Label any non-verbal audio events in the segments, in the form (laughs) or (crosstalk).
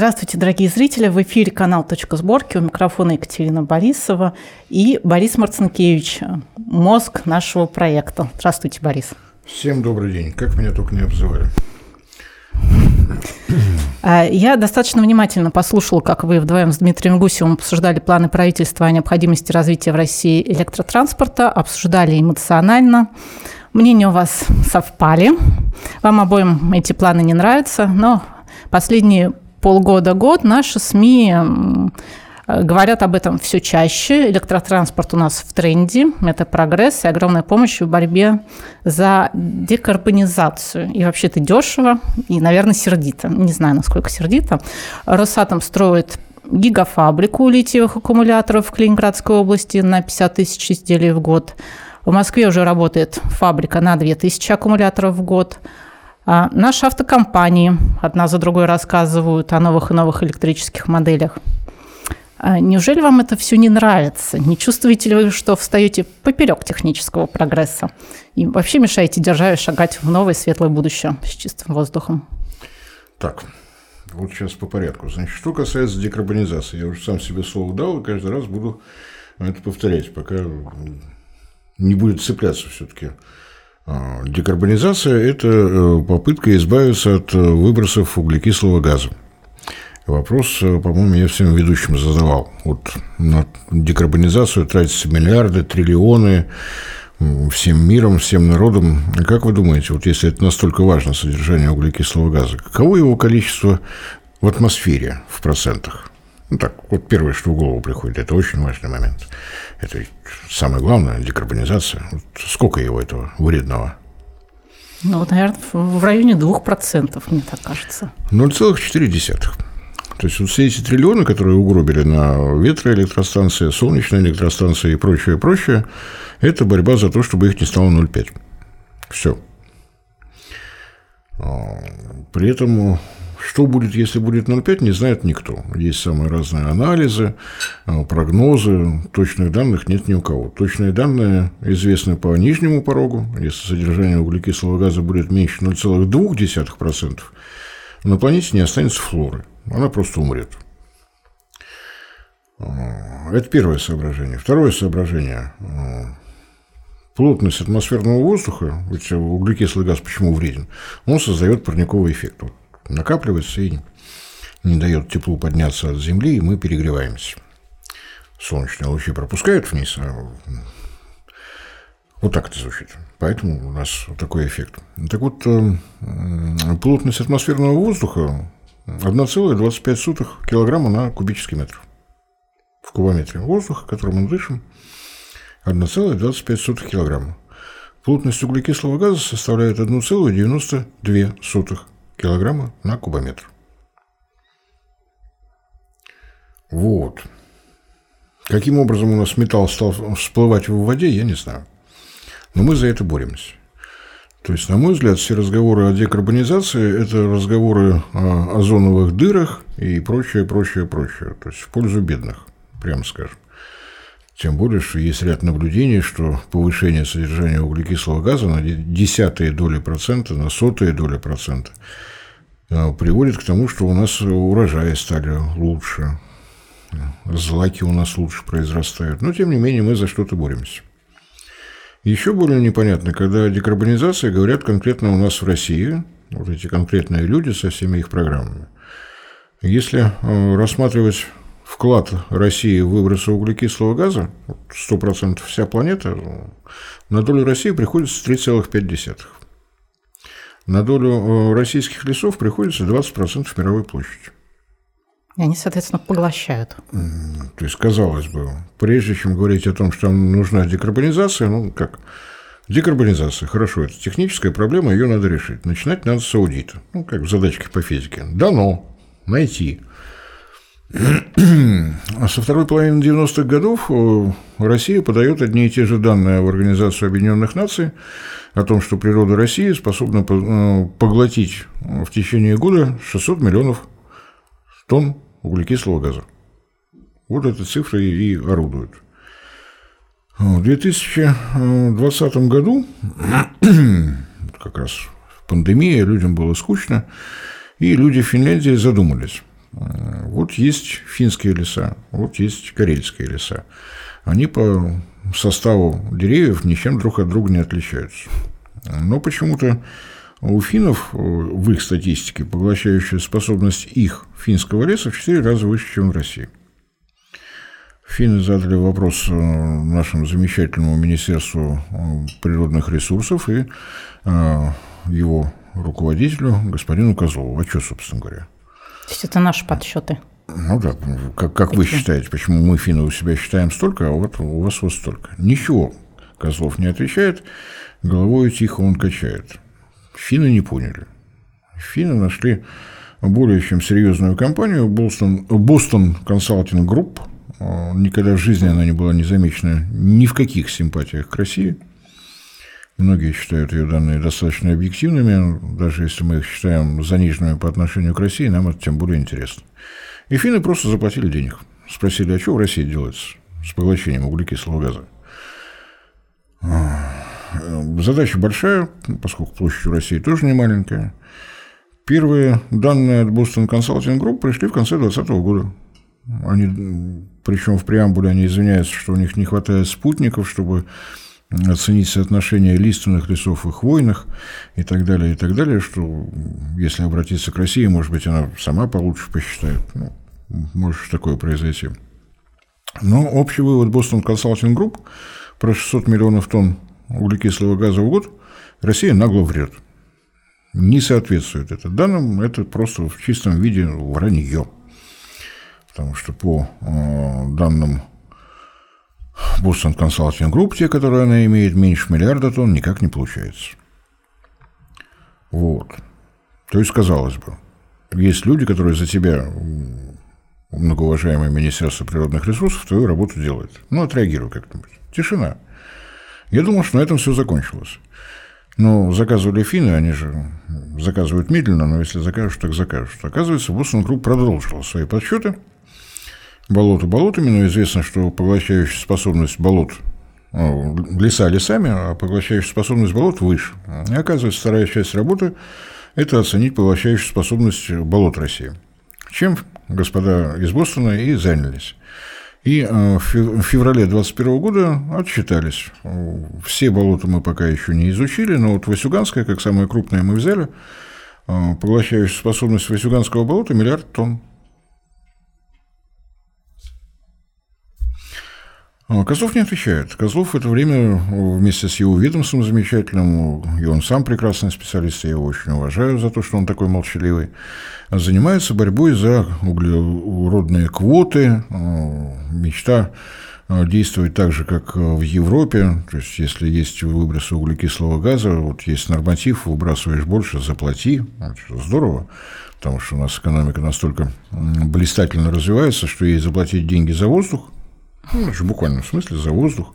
Здравствуйте, дорогие зрители. В эфире канал «Точка сборки». У микрофона Екатерина Борисова и Борис Марцинкевич, мозг нашего проекта. Здравствуйте, Борис. Всем добрый день. Как меня только не обзывали. А, я достаточно внимательно послушала, как вы вдвоем с Дмитрием Гусевым обсуждали планы правительства о необходимости развития в России электротранспорта, обсуждали эмоционально. Мнения у вас совпали. Вам обоим эти планы не нравятся, но последние полгода-год наши СМИ говорят об этом все чаще. Электротранспорт у нас в тренде. Это прогресс и огромная помощь в борьбе за декарбонизацию. И вообще это дешево и, наверное, сердито. Не знаю, насколько сердито. Росатом строит гигафабрику литиевых аккумуляторов в Калининградской области на 50 тысяч изделий в год. В Москве уже работает фабрика на 2000 аккумуляторов в год. А наши автокомпании одна за другой рассказывают о новых и новых электрических моделях. А неужели вам это все не нравится? Не чувствуете ли вы, что встаете поперек технического прогресса и вообще мешаете державе шагать в новое светлое будущее с чистым воздухом? Так, вот сейчас по порядку. Значит, что касается декарбонизации, я уже сам себе слово дал и каждый раз буду это повторять, пока не будет цепляться все-таки декарбонизация – это э, попытка избавиться от э, выбросов углекислого газа. Вопрос, э, по-моему, я всем ведущим задавал. Вот на декарбонизацию тратятся миллиарды, триллионы всем миром, всем народом. Как вы думаете, вот если это настолько важно, содержание углекислого газа, каково его количество в атмосфере в процентах? Ну так, вот первое, что в голову приходит, это очень важный момент. Это самое главное, декарбонизация. Вот сколько его этого вредного? Ну, вот, наверное, в районе 2%, мне так кажется. 0,4. То есть вот все эти триллионы, которые угробили на ветроэлектростанции, солнечные электростанции и прочее, прочее, это борьба за то, чтобы их не стало 0,5. Все. А, при этом что будет, если будет 0,5, не знает никто. Есть самые разные анализы, э, прогнозы, точных данных нет ни у кого. Точные данные известны по нижнему порогу. Если содержание углекислого газа будет меньше 0,2%, на планете не останется флоры. Она просто умрет. Э, это первое соображение. Второе соображение. Э, плотность атмосферного воздуха, ведь углекислый газ почему вреден, он создает парниковый эффект накапливается и не дает теплу подняться от Земли, и мы перегреваемся. Солнечные лучи пропускают вниз, а вот так это звучит. Поэтому у нас такой эффект. Так вот, э, плотность атмосферного воздуха 1,25 килограмма на кубический метр. В кубометре воздуха, которым мы дышим, 1,25 килограмма. Плотность углекислого газа составляет 1,92 килограмма на кубометр. Вот. Каким образом у нас металл стал всплывать в воде, я не знаю. Но мы за это боремся. То есть, на мой взгляд, все разговоры о декарбонизации – это разговоры о озоновых дырах и прочее, прочее, прочее. То есть, в пользу бедных, прямо скажем. Тем более, что есть ряд наблюдений, что повышение содержания углекислого газа на десятые доли процента, на сотые доли процента э, приводит к тому, что у нас урожаи стали лучше, злаки у нас лучше произрастают. Но, тем не менее, мы за что-то боремся. Еще более непонятно, когда о декарбонизации говорят конкретно у нас в России, вот эти конкретные люди со всеми их программами. Если э, рассматривать вклад России в выбросы углекислого газа, 100% вся планета, на долю России приходится 3,5. На долю э, российских лесов приходится 20% мировой площади. И они, соответственно, поглощают. То есть, казалось бы, прежде чем говорить о том, что нам нужна декарбонизация, ну, как, Декарбонизация, хорошо, это техническая проблема, ее надо решить. Начинать надо с аудита, ну, как в задачке по физике. Дано, найти. А со второй половины 90-х годов э, Россия подает одни и те же данные в Организацию Объединенных Наций о том, что природа России способна э, поглотить в течение года 600 миллионов тонн углекислого газа. Вот эти цифры и орудуют. В 2020 году, как раз пандемия, людям было скучно, и люди в Финляндии задумались – Вот есть финские леса, вот есть карельские леса. Они по составу деревьев ничем друг от друга не отличаются. Но почему-то у финнов в их статистике поглощающая способность их финского леса в 4 раза выше, чем в России. Финны задали вопрос э, нашему замечательному Министерству э, природных ресурсов и э, его руководителю, господину Козлову. А что, собственно говоря? То есть это наши подсчеты? Ну да, как, как вы считаете, почему мы, финны, у себя считаем столько, а вот у вас вот столько. Ничего Козлов не отвечает, головой тихо он качает. Финны не поняли. Финны нашли более чем серьезную компанию Boston, Boston Consulting Group. Никогда в жизни она не была не замечена ни в каких симпатиях к России. Многие считают ее данные достаточно объективными, даже если мы их считаем заниженными по отношению к России, нам это тем более интересно. И финны просто заплатили денег. Спросили, а что в России делается с поглощением углекислого газа? Задача большая, поскольку площадь у России тоже не маленькая. Первые данные от Boston Consulting Group пришли в конце 2020 года. Они, причем в преамбуле они извиняются, что у них не хватает спутников, чтобы оценить соотношение лиственных лесов и хвойных и так далее, и так далее, что если обратиться к России, может быть, она сама получше посчитает. Ну, может такое произойти. Но общий вывод Boston Consulting Group про 600 миллионов тонн углекислого газа в год Россия нагло врет. Не соответствует это данным, это просто в чистом виде вранье. Потому что по э, данным Boston Consulting Group, те, которые она имеет меньше миллиарда тонн, никак не получается. Вот. То есть, казалось бы, есть люди, которые за тебя, многоуважаемое Министерство природных ресурсов, твою работу делают. Ну, отреагируй как-нибудь. Тишина. Я думал, что на этом все закончилось. Но заказывали финны, они же заказывают медленно, но если закажут, так закажут. Оказывается, Boston Group продолжила свои подсчеты – болото болотами, но известно, что поглощающая способность болот ну, леса лесами, а поглощающая способность болот выше. И оказывается, вторая часть работы – это оценить поглощающую способность болот России. Чем господа из Бостона и занялись. И э, в феврале 2021 года отчитались. Все болота мы пока еще не изучили, но вот Васюганское, как самое крупное, мы взяли. Э, поглощающая способность Васюганского болота – миллиард тонн. Козлов не отвечает. Козлов в это время вместе с его ведомством замечательным, и он сам прекрасный специалист, я его очень уважаю за то, что он такой молчаливый, занимается борьбой за углеродные квоты. А, мечта а, действовать так же, как в Европе. То есть, если есть выбросы углекислого газа, вот есть норматив, выбрасываешь больше, заплати. Это здорово, потому что у нас экономика настолько блистательно развивается, что есть заплатить деньги за воздух – ну, это же в смысле за воздух.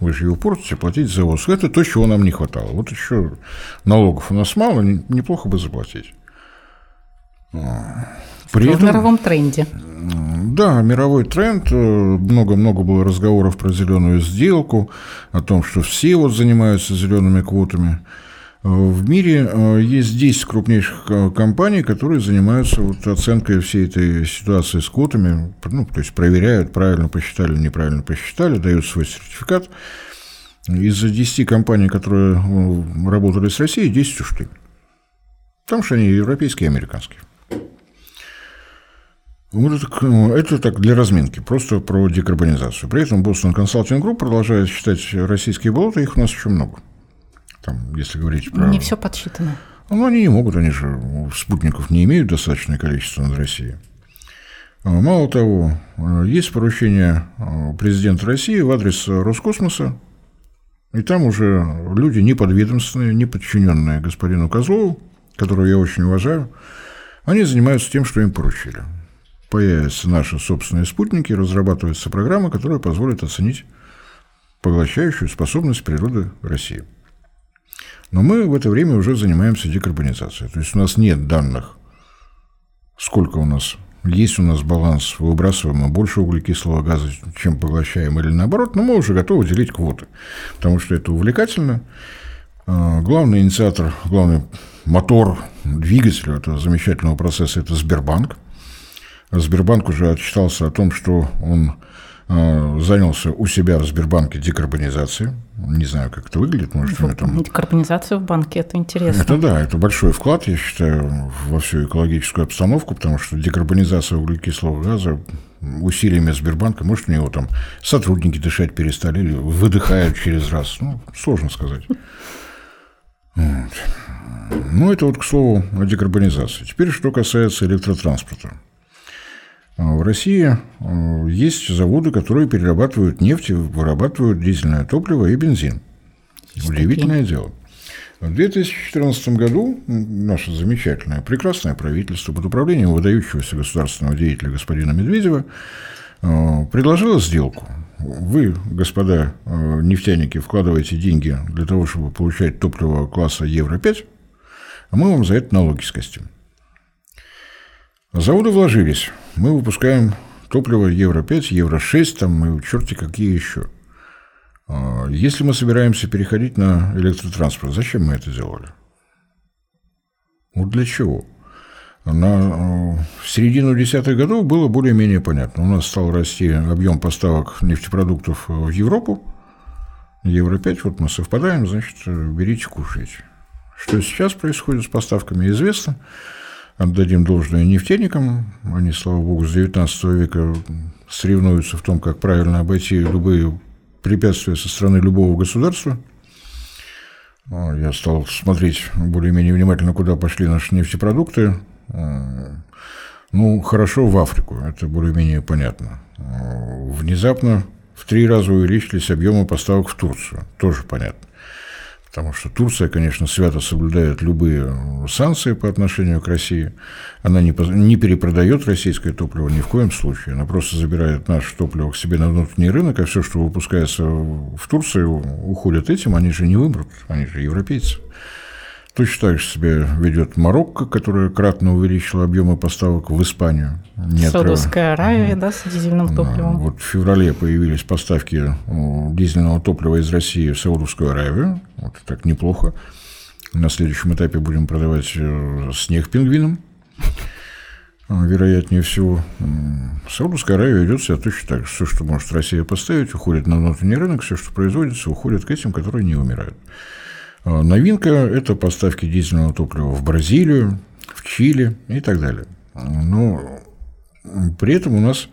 Вы же его портите, платите за воздух. Это то, чего нам не хватало. Вот еще налогов у нас мало, неплохо бы заплатить. При этом, в мировом тренде. Да, мировой тренд. Много-много было разговоров про зеленую сделку, о том, что все вот занимаются зелеными квотами. В мире э, есть 10 крупнейших э, компаний, которые занимаются вот оценкой всей этой ситуации с квотами, ну, то есть проверяют, правильно посчитали, неправильно посчитали, дают свой сертификат. Из 10 компаний, которые э, работали с Россией, 10 ушли. Потому что они европейские и американские. Вот это, это так для разминки, просто про декарбонизацию. При этом Boston Consulting Group продолжает считать российские болота, их у нас еще много там, если говорить про... Не все подсчитано. Ну, они не могут, они же спутников не имеют достаточное количество над Россией. А, мало того, а, есть поручение а, президента России в адрес Роскосмоса, и там уже люди неподведомственные, не подчиненные господину Козлову, которого я очень уважаю, они занимаются тем, что им поручили. Появятся наши собственные спутники, разрабатывается программа, которая позволит оценить поглощающую способность природы России. Но мы в это время уже занимаемся декарбонизацией. То есть у нас нет данных, сколько у нас есть у нас баланс, выбрасываем мы больше углекислого газа, чем поглощаем, или наоборот, но мы уже готовы делить квоты, потому что это увлекательно. А, главный инициатор, главный мотор, двигатель этого замечательного процесса – это Сбербанк. Сбербанк уже отчитался о том, что он занялся у себя в Сбербанке декарбонизацией. Не знаю, как это выглядит, может, у там... Декарбонизация в банке, это интересно. Это да, это большой вклад, я считаю, во всю экологическую обстановку, потому что декарбонизация углекислого газа усилиями Сбербанка, может, у него там сотрудники дышать перестали или выдыхают через раз. Ну, сложно сказать. Вот. Ну, это вот, к слову, о декарбонизации. Теперь, что касается электротранспорта. В России э, есть заводы, которые перерабатывают нефть, вырабатывают дизельное топливо и бензин. Есть Удивительное такие. дело. В 2014 году наше замечательное, прекрасное правительство под управлением выдающегося государственного деятеля господина Медведева э, предложило сделку. Вы, господа э, нефтяники, вкладываете деньги для того, чтобы получать топливо класса Евро-5, а мы вам за это налоги скостим. Заводы вложились. Мы выпускаем топливо Евро-5, Евро-6, там мы черти какие еще. А, если мы собираемся переходить на электротранспорт, зачем мы это сделали? Вот для чего? На в середину десятых годов было более-менее понятно. У нас стал расти объем поставок нефтепродуктов в Европу. Евро-5, вот мы совпадаем, значит, берите, кушайте. Что сейчас происходит с поставками, известно отдадим должное нефтяникам. Они, слава богу, с 19 века соревнуются в том, как правильно обойти любые препятствия со стороны любого государства. А, я стал смотреть более-менее внимательно, куда пошли наши нефтепродукты. А, ну, хорошо в Африку, это более-менее понятно. А, внезапно в три раза увеличились объемы поставок в Турцию, тоже понятно. Потому что Турция, конечно, свято соблюдает любые санкции по отношению к России. Она не, не перепродает российское топливо ни в коем случае. Она просто забирает наше топливо к себе на внутренний рынок, а все, что выпускается в Турции, уходят этим. Они же не вымрут, они же европейцы. Точно так же себя ведет Марокко, которая кратно увеличила объемы поставок в Испанию. Саудовская Аравия, да, с дизельным топливом. Вот в феврале появились поставки дизельного топлива из России в Саудовскую Аравию. Вот так неплохо. На следующем этапе будем продавать э, снег пингвинам. Вероятнее всего. Саудовская Аравия ведет себя точно так же. Все, что может Россия поставить, уходит на внутренний рынок, все, что производится, уходит к этим, которые не умирают. А, новинка – это поставки дизельного топлива в Бразилию, в Чили и так далее. Но при этом у нас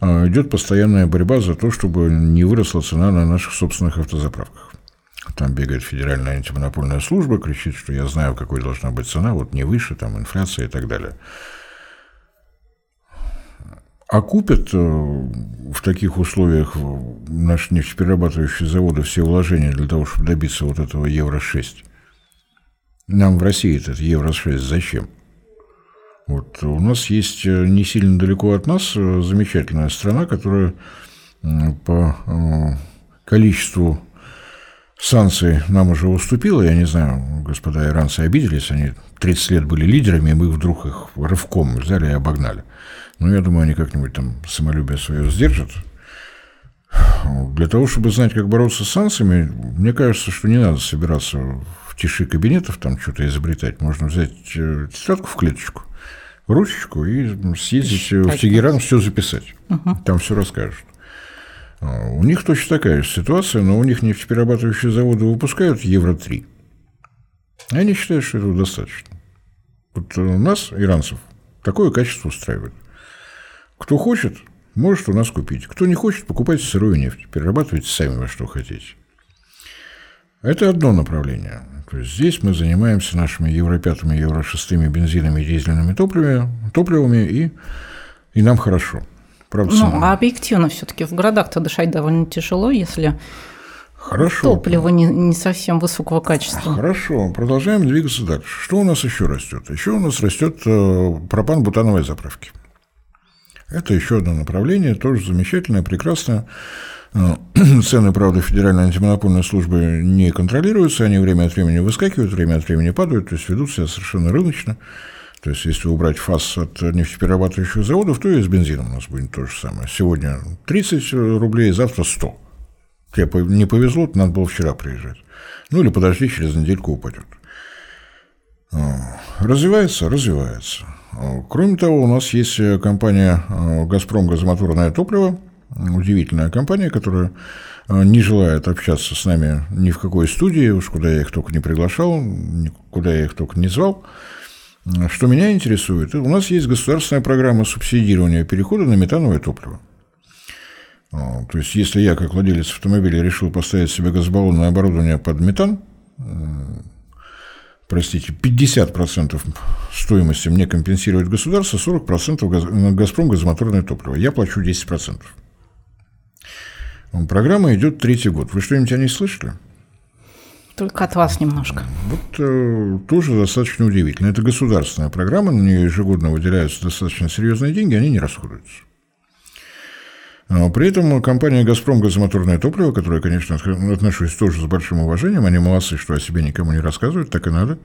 а, идет постоянная борьба за то, чтобы не выросла цена на наших собственных автозаправках. Там бегает Федеральная антимонопольная служба, кричит, что я знаю, какой должна быть цена, вот не выше, там инфляция и так далее окупят э, в таких условиях наши нефтеперерабатывающие заводы все вложения для того, чтобы добиться вот этого Евро-6? Нам в России этот Евро-6 зачем? Вот у нас есть э, не сильно далеко от нас э, замечательная страна, которая по количеству санкций нам уже уступила. Я не знаю, господа иранцы обиделись, они 30 лет были лидерами, и мы вдруг их рывком взяли и обогнали. Ну, я думаю, они как-нибудь там самолюбие свое сдержат. Для того, чтобы знать, как бороться с санкциями, мне кажется, что не надо собираться в тиши кабинетов, там что-то изобретать. Можно взять э, тетрадку в клеточку, ручечку и съездить Считать. в Тегеран, все записать. Угу. Там все расскажут. У них точно такая ситуация, но у них нефтеперерабатывающие заводы выпускают Евро-3. Они считают, что этого достаточно. Вот у нас, иранцев, такое качество устраивает. Кто хочет, может у нас купить. Кто не хочет, покупайте сырую нефть. Перерабатывайте сами во что хотите. Это одно направление. То есть здесь мы занимаемся нашими Евро-5, Евро-6 бензинами и дизельными топливами, топливами и, и нам хорошо. Ну, а объективно все-таки в городах-то дышать довольно тяжело, если Хорошо. Топливо не, не совсем высокого качества. Хорошо, продолжаем двигаться дальше. Что у нас еще растет? Еще у нас растет э, пропан-бутановые заправки. Это еще одно направление, тоже замечательное, прекрасное. Э, (clears throat) цены, правда, Федеральной антимонопольной службы не контролируются, они время от времени выскакивают, время от времени падают, то есть ведут себя совершенно рыночно. То есть, если убрать фас от нефтеперерабатывающих заводов, то и с бензином у нас будет то же самое. Сегодня 30 рублей, завтра 100. Тебе не повезло, надо было вчера приезжать. Ну, или подожди, через недельку упадет. Э, развивается? Развивается. Кроме того, у нас есть компания «Газпром» газомоторное топливо, удивительная компания, которая не желает общаться с нами ни в какой студии, уж куда я их только не приглашал, куда я их только не звал. Что меня интересует, у нас есть государственная программа субсидирования перехода на метановое топливо. То есть, если я, как владелец автомобиля, решил поставить себе газобаллонное оборудование под метан, простите, 50% стоимости мне компенсирует государство, 40% «Газпром» газомоторное топливо. Я плачу 10%. Программа идет третий год. Вы что-нибудь о ней слышали? Только от вас немножко. Вот э, тоже достаточно удивительно. Это государственная программа, на нее ежегодно выделяются достаточно серьезные деньги, они не расходуются. А при этом компания «Газпром» газомоторное топливо, которое, конечно, отношусь тоже с большим уважением, они молодцы, что о себе никому не рассказывают, так и надо,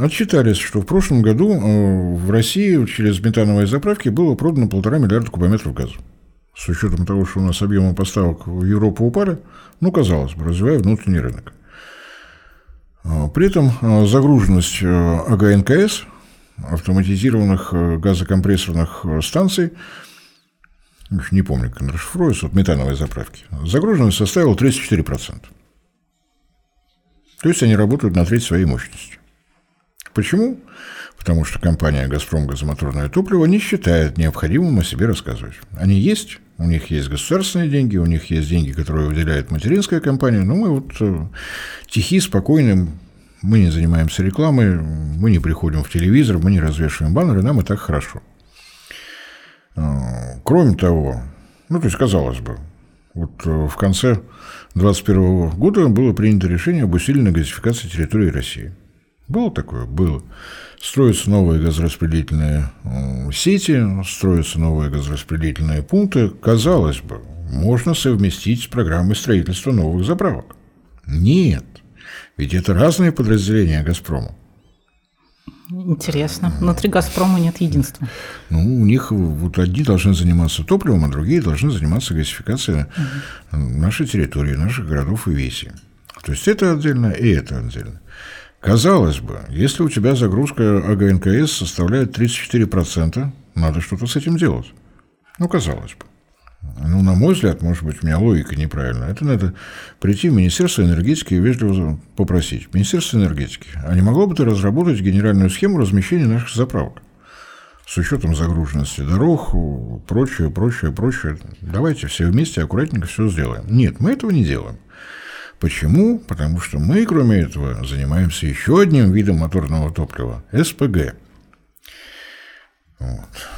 отчитались, что в прошлом году э, в России через метановые заправки было продано полтора миллиарда кубометров газа. С учетом того, что у нас объемы поставок в Европу упали, ну, казалось бы, развивая внутренний рынок. А, при этом а, загруженность э, АГНКС, автоматизированных э, газокомпрессорных э, станций, не помню, как она расшифруется, от метановой заправки, загруженность составила 34%. То есть они работают на треть своей мощности. Почему? Потому что компания «Газпром» газомоторное топливо не считает необходимым о себе рассказывать. Они есть, у них есть государственные деньги, у них есть деньги, которые выделяет материнская компания, но мы вот э, тихи, спокойны, мы не занимаемся рекламой, мы не приходим в телевизор, мы не развешиваем баннеры, нам и так хорошо. Э, кроме того, ну, то есть, казалось бы, вот э, в конце 2021 года было принято решение об усиленной газификации территории России. Было такое? Было. Строятся новые газораспределительные сети, строятся новые газораспределительные пункты. Казалось бы, можно совместить с программой строительства новых заправок. Нет. Ведь это разные подразделения «Газпрома». Интересно. Внутри «Газпрома» нет единства. Ну, у них вот одни должны заниматься топливом, а другие должны заниматься газификацией угу. нашей территории, наших городов и веси. То есть это отдельно и это отдельно. Казалось бы, если у тебя загрузка АГНКС составляет 34%, надо что-то с этим делать. Ну, казалось бы. Ну, на мой взгляд, может быть, у меня логика неправильная. Это надо прийти в Министерство энергетики и вежливо попросить. Министерство энергетики, а не могло бы ты разработать генеральную схему размещения наших заправок? С учетом загруженности дорог, прочее, прочее, прочее. Давайте все вместе аккуратненько все сделаем. Нет, мы этого не делаем. Почему? Потому что мы, кроме этого, занимаемся еще одним видом моторного топлива – СПГ. Вот.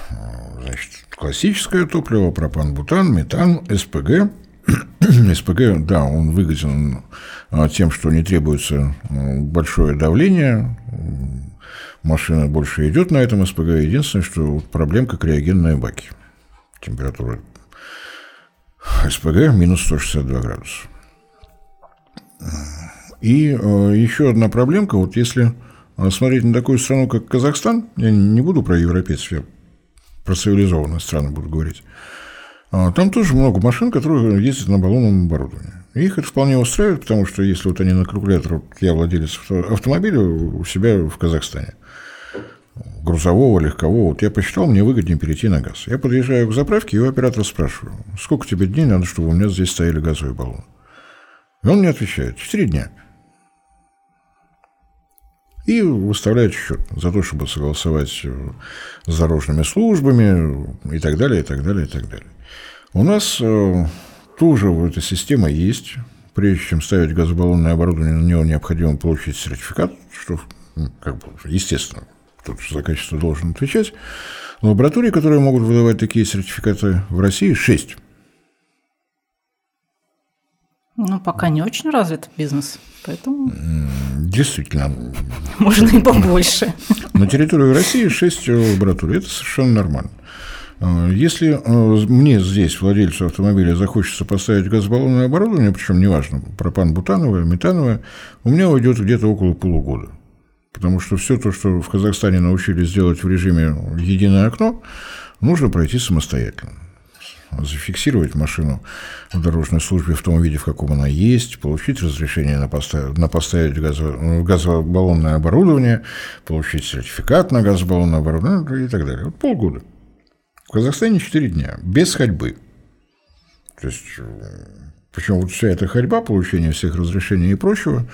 Значит, классическое топливо, пропан-бутан, метан, СПГ. (coughs) СПГ, да, он выгоден а, тем, что не требуется а, большое давление, машина больше идет на этом СПГ. Единственное, что проблемка криогенные баки. Температура СПГ минус 162 градуса. И э, еще одна проблемка, вот если э, смотреть на такую страну, как Казахстан, я не буду про европейцев, я про цивилизованные страны буду говорить, а, там тоже много машин, которые ездят на баллонном оборудовании. Их это вполне устраивает, потому что если вот они на калькулятор, вот я владелец автомобиля у себя в Казахстане, грузового, легкового, вот я посчитал, мне выгоднее перейти на газ. Я подъезжаю к заправке, и у оператора спрашиваю, сколько тебе дней надо, чтобы у меня здесь стояли газовые баллоны? И он мне отвечает, четыре дня. И выставляет счет за то, чтобы согласовать с дорожными службами и так далее, и так далее, и так далее. У нас э, тоже вот эта система есть. Прежде чем ставить газобаллонное оборудование, на него необходимо получить сертификат, что, ну, как бы, естественно, тот за качество должен отвечать. Лаборатории, которые могут выдавать такие сертификаты в России, шесть. Ну, пока не очень развит бизнес, поэтому... Действительно. (laughs) Можно и побольше. На территории России 6 лабораторий. Это совершенно нормально. А, если а, мне здесь, владельцу автомобиля, захочется поставить газобаллонное оборудование, причем неважно, пропан-бутановое, метановое, у меня уйдет где-то около полугода. Потому что все то, что в Казахстане научились делать в режиме «единое окно», нужно пройти самостоятельно. Зафиксировать машину в дорожной службе в том виде, в каком она есть, получить разрешение на, поставить, на поставить газо, газобаллонное оборудование, получить сертификат на газобаллонное оборудование ну, и так далее. Вот полгода. В Казахстане 4 дня, без ходьбы. То есть, причем вот вся эта ходьба, получение всех разрешений и прочего,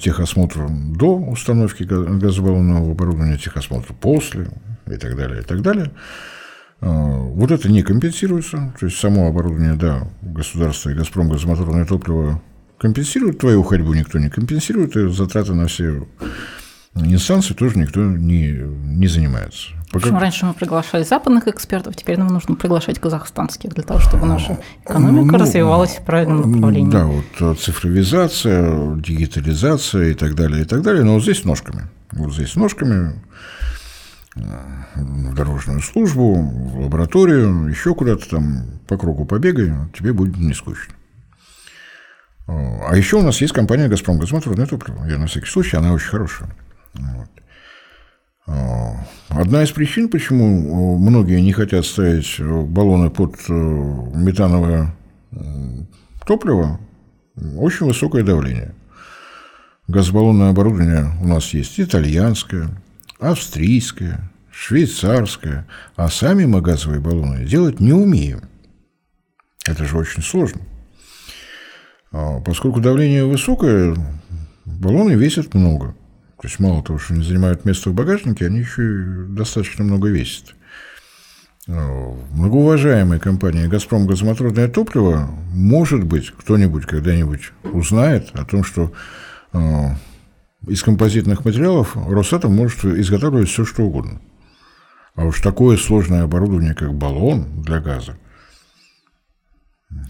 техосмотр до установки газобаллонного оборудования, техосмотр после и так далее, и так далее – вот это не компенсируется. То есть само оборудование, да, государство и «Газпром» газомоторное топливо компенсируют, твою ходьбу никто не компенсирует, и затраты на все инстанции тоже никто не, не занимается. Пока... Почему раньше мы приглашали западных экспертов, теперь нам нужно приглашать казахстанских для того, чтобы наша экономика ну, развивалась в правильном направлении. Да, вот цифровизация, дигитализация и так далее, и так далее. Но вот здесь ножками. Вот здесь ножками в дорожную службу, в лабораторию, еще куда-то там по кругу побегай, тебе будет не скучно. А еще у нас есть компания «Газпром» газмоторное топливо. Я на всякий случай, она очень хорошая. Вот. Одна из причин, почему многие не хотят ставить баллоны под э, метановое топливо, очень высокое давление. Газобаллонное оборудование у нас есть итальянское, австрийское, швейцарское, а сами мы газовые баллоны делать не умеем. Это же очень сложно. А поскольку давление высокое, баллоны весят много. То есть мало того, что они занимают место в багажнике, они еще и достаточно много весят. А многоуважаемая компания «Газпром» газомоторное топливо, может быть, кто-нибудь когда-нибудь узнает о том, что а, из композитных материалов Росатом может изготавливать все, что угодно. А уж такое сложное оборудование, как баллон для газа.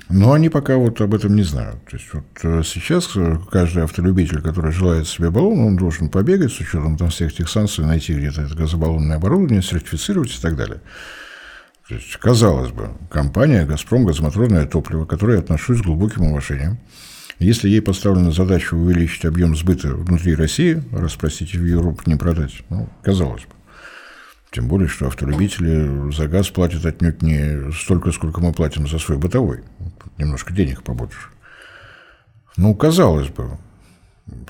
Но они пока вот об этом не знают. То есть вот э, сейчас каждый автолюбитель, который желает себе баллон, он должен побегать с учетом там всех этих санкций, найти где-то это газобаллонное оборудование, сертифицировать и так далее. То есть, казалось бы, компания «Газпром» газомоторное топливо, к которой я отношусь с глубоким уважением – если ей поставлена задача увеличить объем сбыта внутри России, раз, простите, в Европу не продать, ну, казалось бы. Тем более, что автолюбители за газ платят отнюдь не столько, сколько мы платим за свой бытовой. Немножко денег побольше. Ну, казалось бы,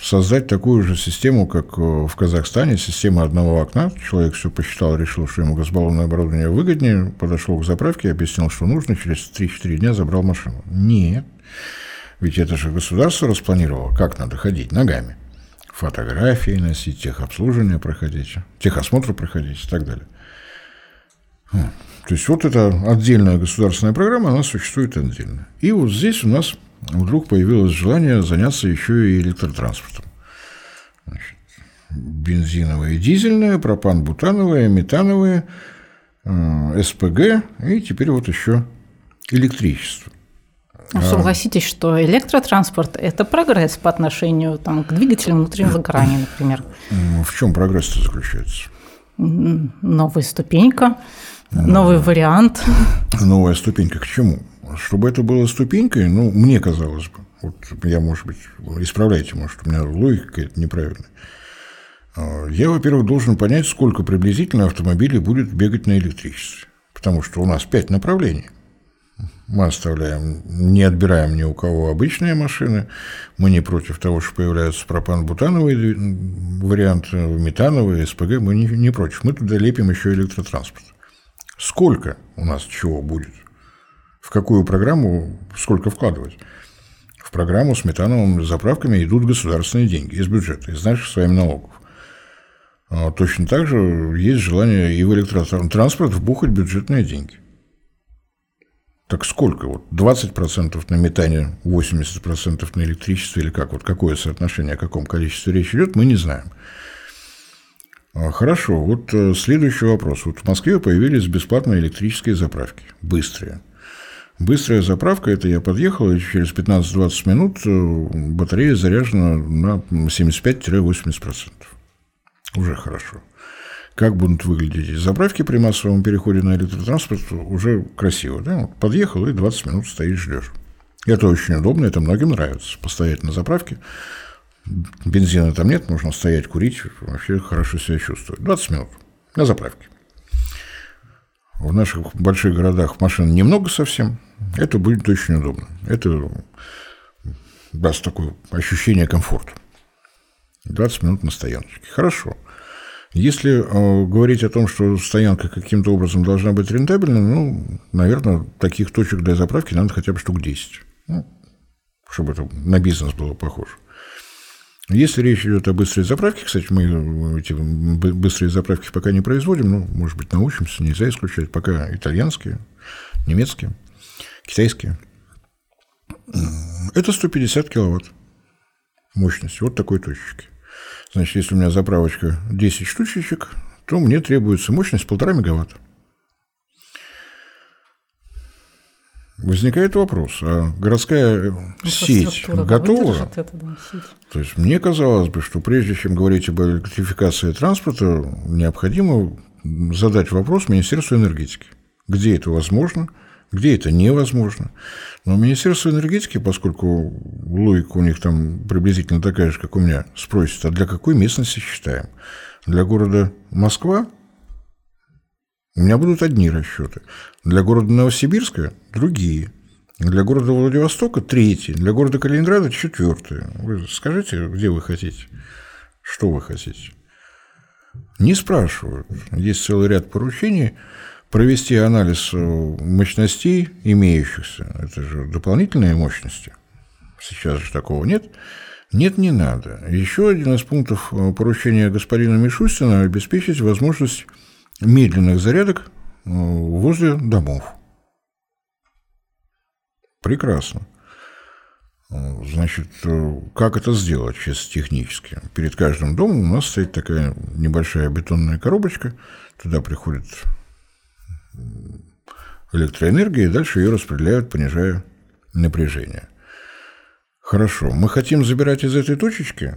создать такую же систему, как в Казахстане, система одного окна. Человек все посчитал, решил, что ему газбаллонное оборудование выгоднее, подошел к заправке, объяснил, что нужно, через 3-4 дня забрал машину. Нет. Ведь это же государство распланировало, как надо ходить ногами. Фотографии носить, техобслуживание проходить, техосмотр проходить и так далее. То есть вот эта отдельная государственная программа, она существует отдельно. И вот здесь у нас вдруг появилось желание заняться еще и электротранспортом. Значит, бензиновое, дизельное, пропан-бутановое, метановое, э, СПГ и теперь вот еще электричество. Ну, согласитесь, что электротранспорт – это прогресс по отношению там, к двигателям внутреннего сгорания, например. В чем прогресс заключается? Новая ступенька, новый вариант. Новая ступенька к чему? Чтобы это было ступенькой, ну, мне казалось бы, вот я, может быть, исправляйте, может, у меня логика какая-то неправильная. А, я, во-первых, должен понять, сколько приблизительно автомобилей будет бегать на электричестве. Потому что у нас пять направлений. Мы оставляем, не отбираем ни у кого обычные машины. Мы не против того, что появляются пропан-бутановые варианты, метановые, СПГ. Мы не, не против. Мы туда лепим еще электротранспорт. Сколько у нас чего будет? В какую программу сколько вкладывать? В программу с метановыми заправками идут государственные деньги из бюджета, из наших своих налогов. А точно так же есть желание и в электротранспорт вбухать бюджетные деньги. Так сколько? Вот 20% на метание, 80% на электричество или как? Вот какое соотношение, о каком количестве речь идет, мы не знаем. А, хорошо, вот э, следующий вопрос. Вот в Москве появились бесплатные электрические заправки, быстрые. Быстрая заправка – это я подъехал, и через 15-20 минут э, батарея заряжена на 75-80%. Уже хорошо как будут выглядеть заправки при массовом переходе на электротранспорт, уже красиво. Да? Подъехал и 20 минут стоишь, ждешь. Это очень удобно, это многим нравится. Постоять на заправке, бензина там нет, можно стоять, курить, вообще хорошо себя чувствовать. 20 минут на заправке. в наших больших городах машин немного совсем, это будет очень удобно. Это даст такое ощущение комфорта. 20 минут на стояночке. Хорошо. Если э, говорить о том, что стоянка каким-то образом должна быть рентабельной, ну, наверное, таких точек для заправки надо хотя бы штук 10. Ну, чтобы это на бизнес было похоже. Если речь идет о быстрой заправке, кстати, мы эти быстрые заправки пока не производим, но, может быть, научимся, нельзя исключать, пока итальянские, немецкие, китайские. Это 150 киловатт мощности, вот такой точечки. Значит, если у меня заправочка 10 штучечек, то мне требуется мощность полтора мегаватта. Возникает вопрос, а городская ну, сеть готова? Это, да, сеть. То есть мне казалось бы, что прежде чем говорить об электрификации транспорта, необходимо задать вопрос Министерству энергетики. Где это возможно, где это невозможно. Но Министерство энергетики, поскольку логика у них там приблизительно такая же, как у меня, спросит, а для какой местности считаем? Для города Москва у меня будут одни расчеты. Для города Новосибирска – другие. Для города Владивостока – третий. Для города Калининграда – четвертый. Вы скажите, где вы хотите? Что вы хотите? Не спрашивают. Есть целый ряд поручений провести анализ мощностей имеющихся. Это же дополнительные мощности. Сейчас же такого нет. Нет, не надо. Еще один из пунктов поручения господина Мишустина – обеспечить возможность медленных зарядок э, возле домов. Прекрасно. Э, значит, э, как это сделать чисто технически? Перед каждым домом у нас стоит такая небольшая бетонная коробочка, туда приходит электроэнергия, и дальше ее распределяют, понижая напряжение. Хорошо, мы хотим забирать из этой точечки,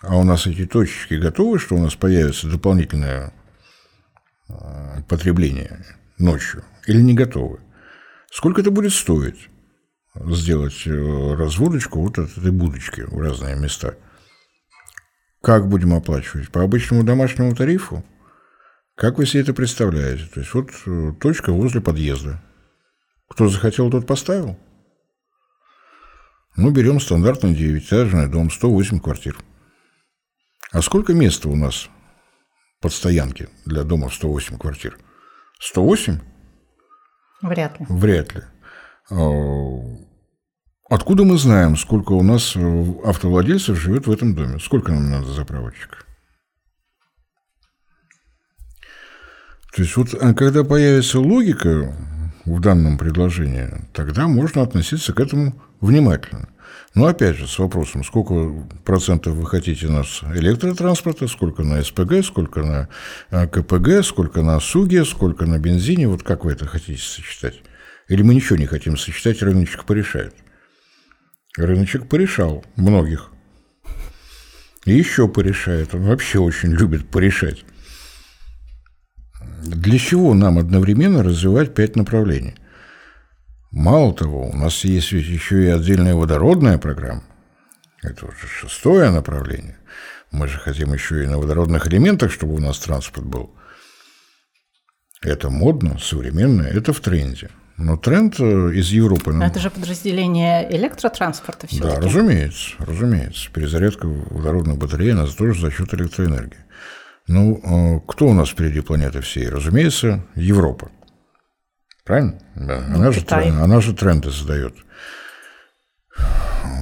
а у нас эти точечки готовы, что у нас появится дополнительная Э, потребления ночью или не готовы? Сколько это будет стоить сделать э, разводочку вот от этой будочки в разные места? Как будем оплачивать? По обычному домашнему тарифу? Как вы себе это представляете? То есть вот э, точка возле подъезда. Кто захотел, тот поставил. Ну, берем стандартный девятиэтажный дом, 108 квартир. А сколько места у нас подстоянки для дома в 108 квартир? 108? Вряд ли. Вряд ли. А, откуда мы знаем, сколько у нас автовладельцев живет в этом доме? Сколько нам надо заправочек? То есть вот а когда появится логика в данном предложении, тогда можно относиться к этому внимательно. Но опять же, с вопросом, сколько процентов вы хотите нас электротранспорта, сколько на СПГ, сколько на а, КПГ, сколько на СУГе, сколько на бензине, вот как вы это хотите сочетать? Или мы ничего не хотим сочетать, рыночек порешает? Рыночек порешал многих. И еще порешает. Он вообще очень любит порешать. Для чего нам одновременно развивать пять направлений? Мало того, у нас есть ведь еще и отдельная водородная программа. Это уже шестое направление. Мы же хотим еще и на водородных элементах, чтобы у нас транспорт был. Это модно, современно, это в тренде. Но тренд э, из Европы... Но это же подразделение электротранспорта все Да, разумеется, разумеется. Перезарядка водородных батарей, она тоже за счет электроэнергии. Ну, э, кто у нас впереди планеты всей? Разумеется, Европа. Правильно? Да. Ну, она, же, она же тренды задает.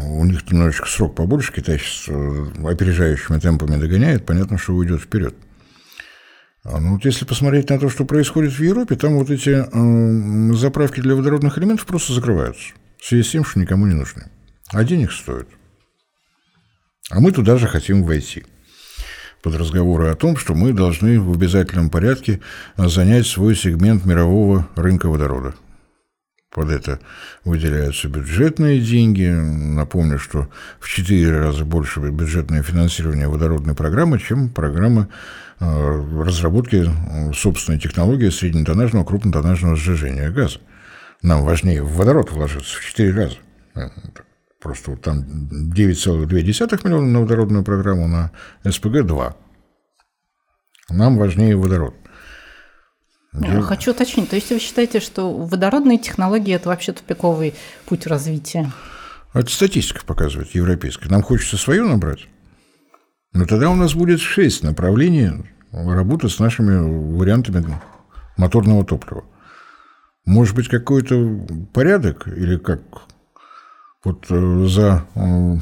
У них немножечко срок побольше, Китай сейчас э, опережающими темпами догоняет, понятно, что уйдет вперед. А ну вот если посмотреть на то, что происходит в Европе, там вот эти э, заправки для водородных элементов просто закрываются. В связи с тем, что никому не нужны. А денег стоит. А мы туда же хотим войти под разговоры о том, что мы должны в обязательном порядке занять свой сегмент мирового рынка водорода. Под это выделяются бюджетные деньги. Напомню, что в четыре раза больше бюджетное финансирование водородной программы, чем программа э, разработки собственной технологии среднетоннажного, крупнотоннажного сжижения газа. Нам важнее в водород вложиться в четыре раза. Просто вот там 9,2 миллиона на водородную программу, на СПГ 2. Нам важнее водород. Я хочу уточнить. То есть вы считаете, что водородные технологии – это вообще тупиковый путь развития? Это статистика показывает, европейская. Нам хочется свое набрать. Но тогда у нас будет шесть направлений работы с нашими вариантами моторного топлива. Может быть, какой-то порядок или как? Вот э, за э,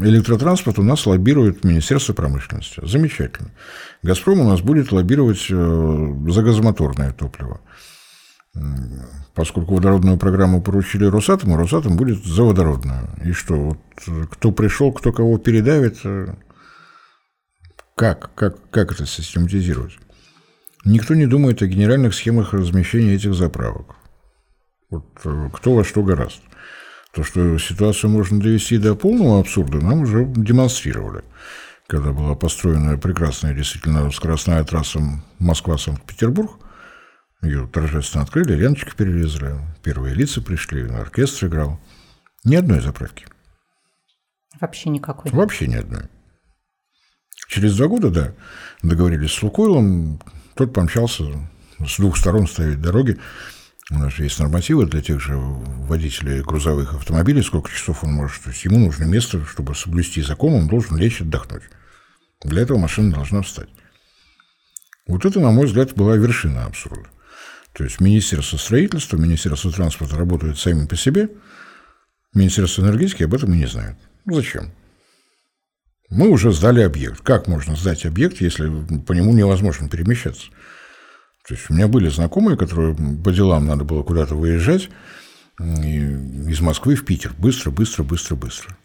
электротранспорт у нас лоббирует Министерство промышленности. Замечательно. «Газпром» у нас будет лоббировать э, за газомоторное топливо. Поскольку водородную программу поручили Росатому, Росатом будет за водородную. И что, вот кто пришел, кто кого передавит, как, как, как это систематизировать? Никто не думает о генеральных схемах размещения этих заправок. Вот кто во что гораст. То, что ситуацию можно довести до полного абсурда, нам уже демонстрировали. Когда была построена прекрасная действительно скоростная трасса Москва-Санкт-Петербург, ее торжественно открыли, ленточки перерезали, первые лица пришли, оркестр играл. Ни одной заправки. Вообще никакой? Вообще ни одной. Через два года, да, договорились с Лукойлом, тот помчался с двух сторон ставить дороги. У нас есть нормативы для тех же водителей грузовых автомобилей, сколько часов он может. То есть ему нужно место, чтобы соблюсти закон, он должен лечь отдохнуть. Для этого машина должна встать. Вот это, на мой взгляд, была вершина абсурда. То есть Министерство строительства, Министерство транспорта работают сами по себе, Министерство энергетики об этом и не знает. Зачем? Мы уже сдали объект. Как можно сдать объект, если по нему невозможно перемещаться? То есть у меня были знакомые, которые по делам надо было куда-то выезжать из Москвы в Питер. Быстро, быстро, быстро, быстро.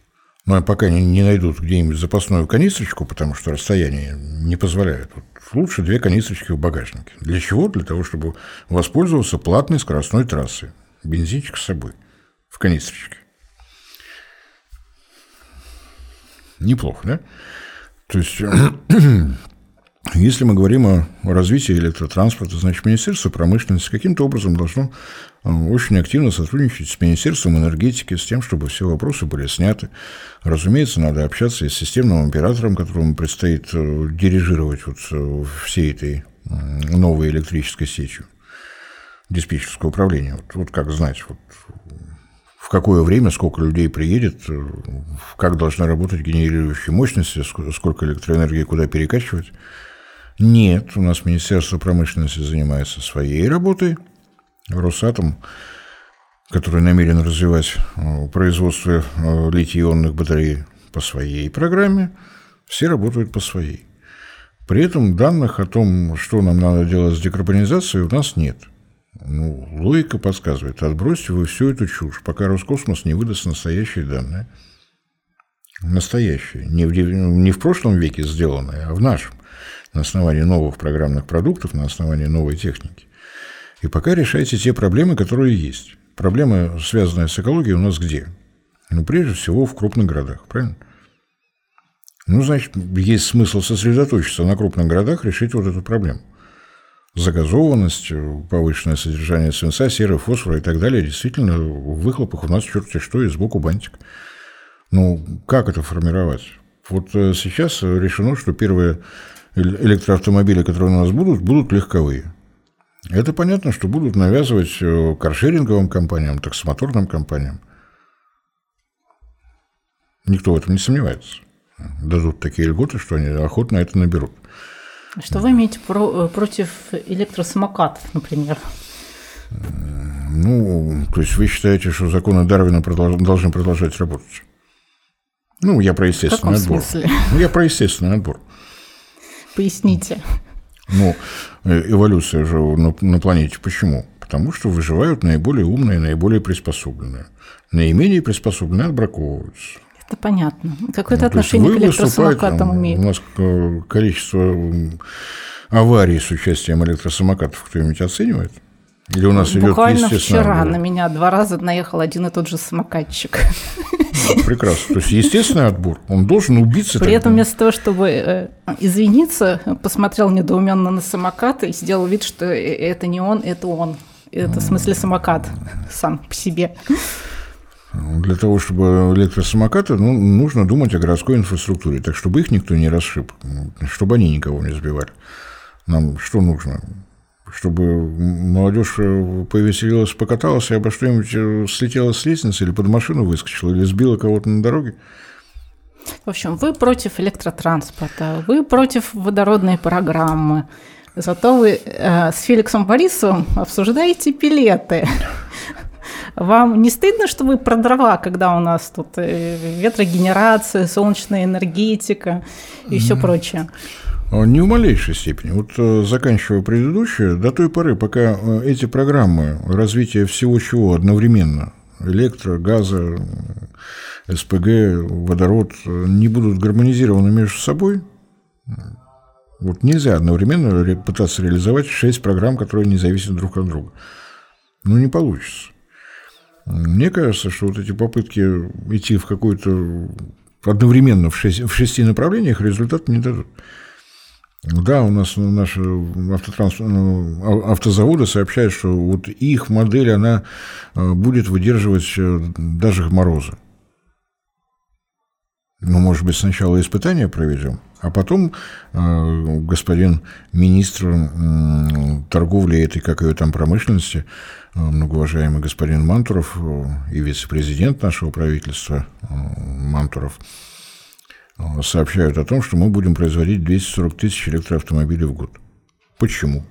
Но пока не, не найдут где-нибудь запасную канистрочку, потому что расстояние не позволяет. Вот лучше две канистрочки в багажнике. Для чего? Для того, чтобы воспользоваться платной скоростной трассой. Бензинчик с собой в канистрочке. Неплохо, да? То есть, (clears throat) если мы говорим о развитии электротранспорта, значит, Министерство промышленности каким-то образом должно э, очень активно сотрудничать с Министерством энергетики, с тем, чтобы все вопросы были сняты. Разумеется, надо общаться и с системным оператором, которому предстоит э, дирижировать вот э, всей этой новой электрической сетью диспетчерское управление. Вот, вот как знать, вот в какое время, сколько людей приедет, как должны работать генерирующие мощности, сколько электроэнергии куда перекачивать. Нет, у нас Министерство промышленности занимается своей работой. Росатом, который намерен развивать э, производство э, литий-ионных батарей по своей программе, все работают по своей. При этом данных о том, что нам надо делать с декарбонизацией, у нас нет – ну, логика подсказывает, отбросьте вы всю эту чушь, пока Роскосмос не выдаст настоящие данные. Настоящие. Не в, не в прошлом веке сделанные, а в нашем. На основании новых программных продуктов, на основании новой техники. И пока решайте те проблемы, которые есть. Проблемы, связанные с экологией, у нас где? Ну, прежде всего, в крупных городах, правильно? Ну, значит, есть смысл сосредоточиться на крупных городах, решить вот эту проблему загазованность, повышенное содержание свинца, серы, фосфора и так далее, действительно в выхлопах у нас черти что и сбоку бантик. Ну, как это формировать? Вот э, сейчас решено, что первые электроавтомобили, которые у нас будут, будут легковые. Это понятно, что будут навязывать э, каршеринговым компаниям, таксомоторным компаниям. Никто в этом не сомневается. Дадут такие льготы, что они охотно это наберут. Что вы имеете про, э, против электросамокатов, например? Ну, то есть вы считаете, что законы Дарвина продолж... должны продолжать работать? Ну, я про естественный В каком отбор. Смысле? Ну, я про естественный отбор. Поясните. Ну, э, эволюция же на, на планете почему? Потому что выживают наиболее умные, наиболее приспособленные. Наименее приспособленные отбраковываются. Это понятно. Какое-то ну, отношение к электросамокатам имеет? У нас количество аварий с участием электросамокатов кто-нибудь оценивает? Или у нас Буквально идет вчера отбор? на меня два раза наехал один и тот же самокатчик. Ну, прекрасно. То есть естественный отбор. Он должен убиться. При этом вместо того, чтобы э, извиниться, посмотрел недоуменно на самокат и сделал вид, что э, это не он, это он. Это в смысле самокат сам по себе. Для того, чтобы электросамокаты, ну, нужно думать о городской инфраструктуре, так чтобы их никто не расшиб, чтобы они никого не сбивали. Нам что нужно? Чтобы молодежь э, повеселилась, покаталась и обо что-нибудь э, слетела с лестницы или под машину выскочила, или сбила кого-то на дороге. В общем, вы против электротранспорта, вы против водородной программы. Зато вы э, с Феликсом Борисовым обсуждаете пилеты. Вам не стыдно, что вы про дрова, когда у нас тут э, ветрогенерация, солнечная энергетика и все прочее? А, не в малейшей степени. Вот э, заканчивая предыдущее, до той поры, пока э, эти программы развития всего чего одновременно, электро, газа, СПГ, водород, не будут гармонизированы между собой, вот нельзя одновременно пытаться реализовать шесть программ, которые не зависят друг от друга. Ну, не получится. Мне кажется, что вот эти попытки идти в какой-то одновременно в, шесть, в шести направлениях результат не дадут. Да, у нас наши автотранс... Ну, автозаводы сообщают, что вот их модель, она э, будет выдерживать э, даже морозы. Ну, может быть, сначала испытания проведем, а потом э, господин министр э, торговли этой, как ее там, промышленности, э, многоуважаемый господин Мантуров э, и вице-президент нашего правительства э, Мантуров э, сообщают о том, что мы будем производить 240 тысяч электроавтомобилей в год. Почему?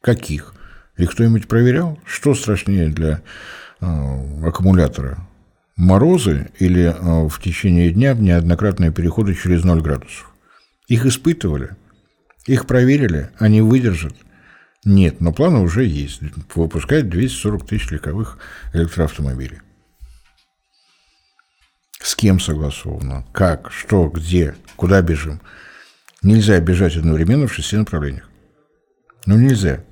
Каких? И кто-нибудь проверял, что страшнее для э, аккумулятора? морозы или э, в течение дня неоднократные переходы через 0 градусов. Их испытывали, их проверили, они выдержат. Нет, но планы уже есть. Выпускать 240 тысяч легковых электроавтомобилей. С кем согласовано? Как? Что? Где? Куда бежим? Нельзя бежать одновременно в шести направлениях. Ну, нельзя.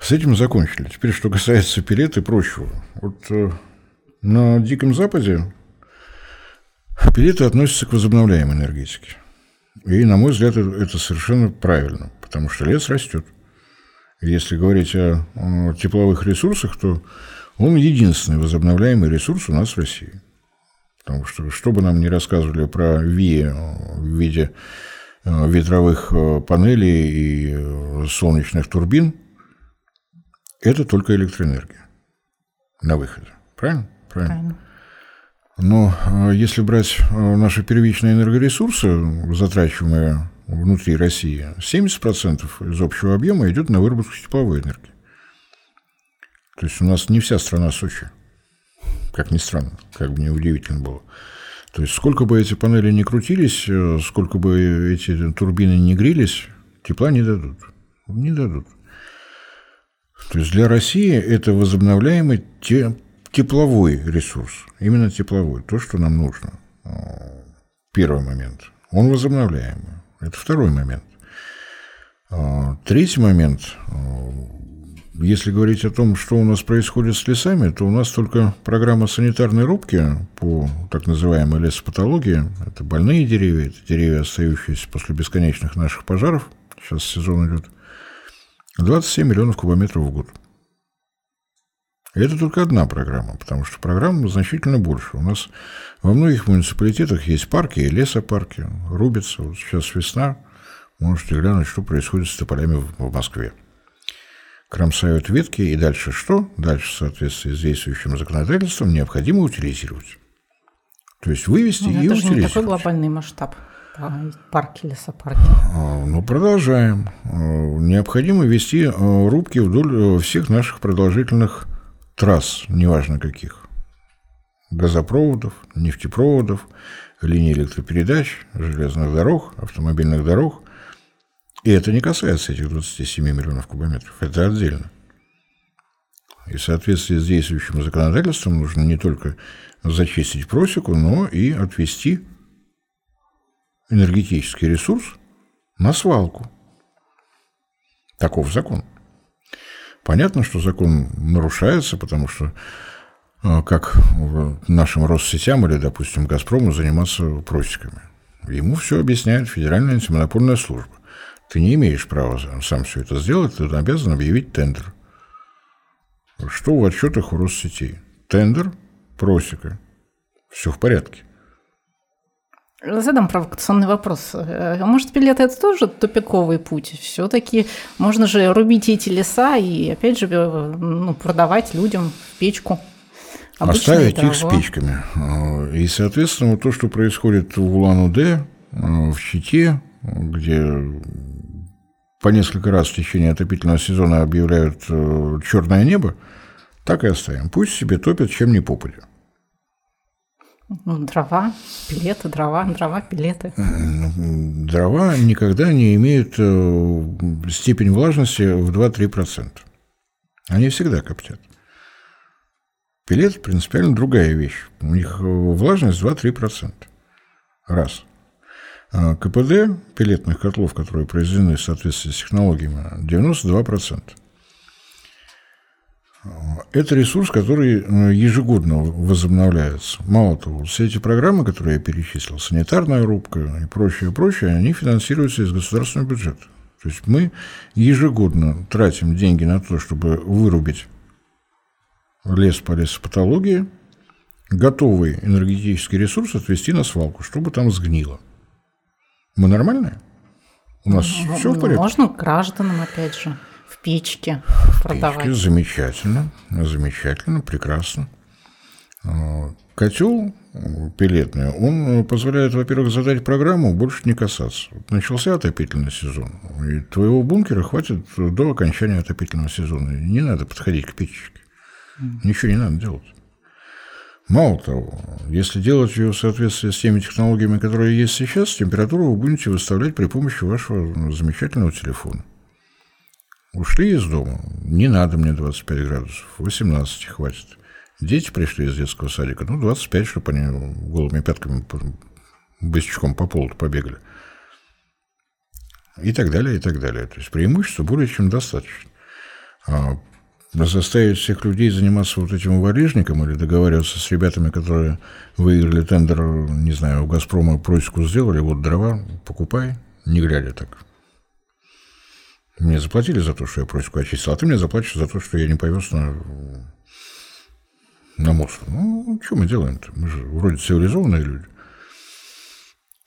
С этим закончили. Теперь, что касается пилет и прочего. Вот э, на Диком Западе пилеты относятся к возобновляемой энергетике. И, на мой взгляд, это совершенно правильно, потому что лес растет. Если говорить о, о тепловых ресурсах, то он единственный возобновляемый ресурс у нас в России. Потому что, что бы нам ни рассказывали про ВИЭ в виде э, ветровых э, панелей и э, солнечных турбин, это только электроэнергия на выходе. Правильно? Правильно. Правильно. Но если брать наши первичные энергоресурсы, затрачиваемые внутри России, 70% из общего объема идет на выработку тепловой энергии. То есть у нас не вся страна Сочи. Как ни странно, как бы неудивительно было. То есть сколько бы эти панели не крутились, э, сколько бы эти турбины не грелись, тепла не дадут. Не дадут. То есть для России это возобновляемый те, тепловой ресурс, именно тепловой, то, что нам нужно. Первый момент. Он возобновляемый. Это второй момент. Третий момент. Если говорить о том, что у нас происходит с лесами, то у нас только программа санитарной рубки по так называемой лесопатологии. Это больные деревья, это деревья, остающиеся после бесконечных наших пожаров. Сейчас сезон идет. 27 миллионов кубометров в год. Это только одна программа, потому что программ значительно больше. У нас во многих муниципалитетах есть парки и лесопарки, рубятся. Вот сейчас весна, можете глянуть, что происходит с тополями в Москве. Кромсают ветки, и дальше что? Дальше, в соответствии с действующим законодательством, необходимо утилизировать. То есть вывести ну, и это утилизировать. Это такой глобальный масштаб парки, лесопарки. А, ну, продолжаем. А, необходимо вести а, рубки вдоль всех наших продолжительных трасс, неважно каких, газопроводов, нефтепроводов, линий электропередач, железных дорог, автомобильных дорог. И это не касается этих 27 миллионов кубометров, это отдельно. И в соответствии с действующим законодательством нужно не только зачистить просеку, но и отвести энергетический ресурс на свалку. Таков закон. Понятно, что закон нарушается, потому что а, как нашим Россетям или, допустим, Газпрому заниматься просеками. Ему все объясняет Федеральная антимонопольная служба. Ты не имеешь права сам все это сделать, ты обязан объявить тендер. Что в отчетах у Россетей? Тендер, просека. Все в порядке. Задам провокационный вопрос. Э, может, пилет – это тоже тупиковый путь? Все-таки можно же рубить эти леса и, опять же, э, ну, продавать людям в печку. Обычное Оставить их с печками. Э, и, соответственно, то, что происходит в Улан-Удэ, в Чите, где по несколько раз в течение отопительного сезона объявляют черное небо, так и оставим. Пусть себе топят чем ни попадя. Ну, дрова, пилеты, дрова, дрова, пилеты. Дрова никогда не имеют э, степень влажности в 2-3%. Они всегда коптят. Пилет принципиально другая вещь. У них э, влажность 2-3%. Раз. А КПД пилетных котлов, которые произведены в соответствии с технологиями, 92%. Это ресурс, который э, ежегодно возобновляется. Мало того, все эти программы, которые я перечислил, санитарная рубка и прочее, прочее, они финансируются из государственного бюджета. То есть мы ежегодно тратим деньги на то, чтобы вырубить лес по лесопатологии, готовый энергетический ресурс отвести на свалку, чтобы там сгнило. Мы нормальные? У нас ну, все в порядке? Можно гражданам, опять же печке продавать. Печки, замечательно, замечательно, прекрасно. А, Котел пилетный, он позволяет, во-первых, задать программу, больше не касаться. Начался отопительный сезон, и твоего бункера хватит до окончания отопительного сезона. Не надо подходить к печечке. Ничего не надо делать. Мало того, если делать ее в соответствии с теми технологиями, которые есть сейчас, температуру вы будете выставлять при помощи вашего замечательного телефона. Ушли из дома. Не надо мне 25 градусов. 18 хватит. Дети пришли из детского садика. Ну, 25, чтобы они голыми пятками быстрячком по полу побегали. И так далее, и так далее. То есть преимущества более чем достаточно. Заставить всех людей заниматься вот этим валежником или договариваться с ребятами, которые выиграли тендер, не знаю, у «Газпрома» просеку сделали, вот дрова, покупай, не глядя так. Мне заплатили за то, что я просеку очистил, а ты мне заплатишь за то, что я не повез на, на мусор. Ну, что мы делаем-то? Мы же вроде цивилизованные люди.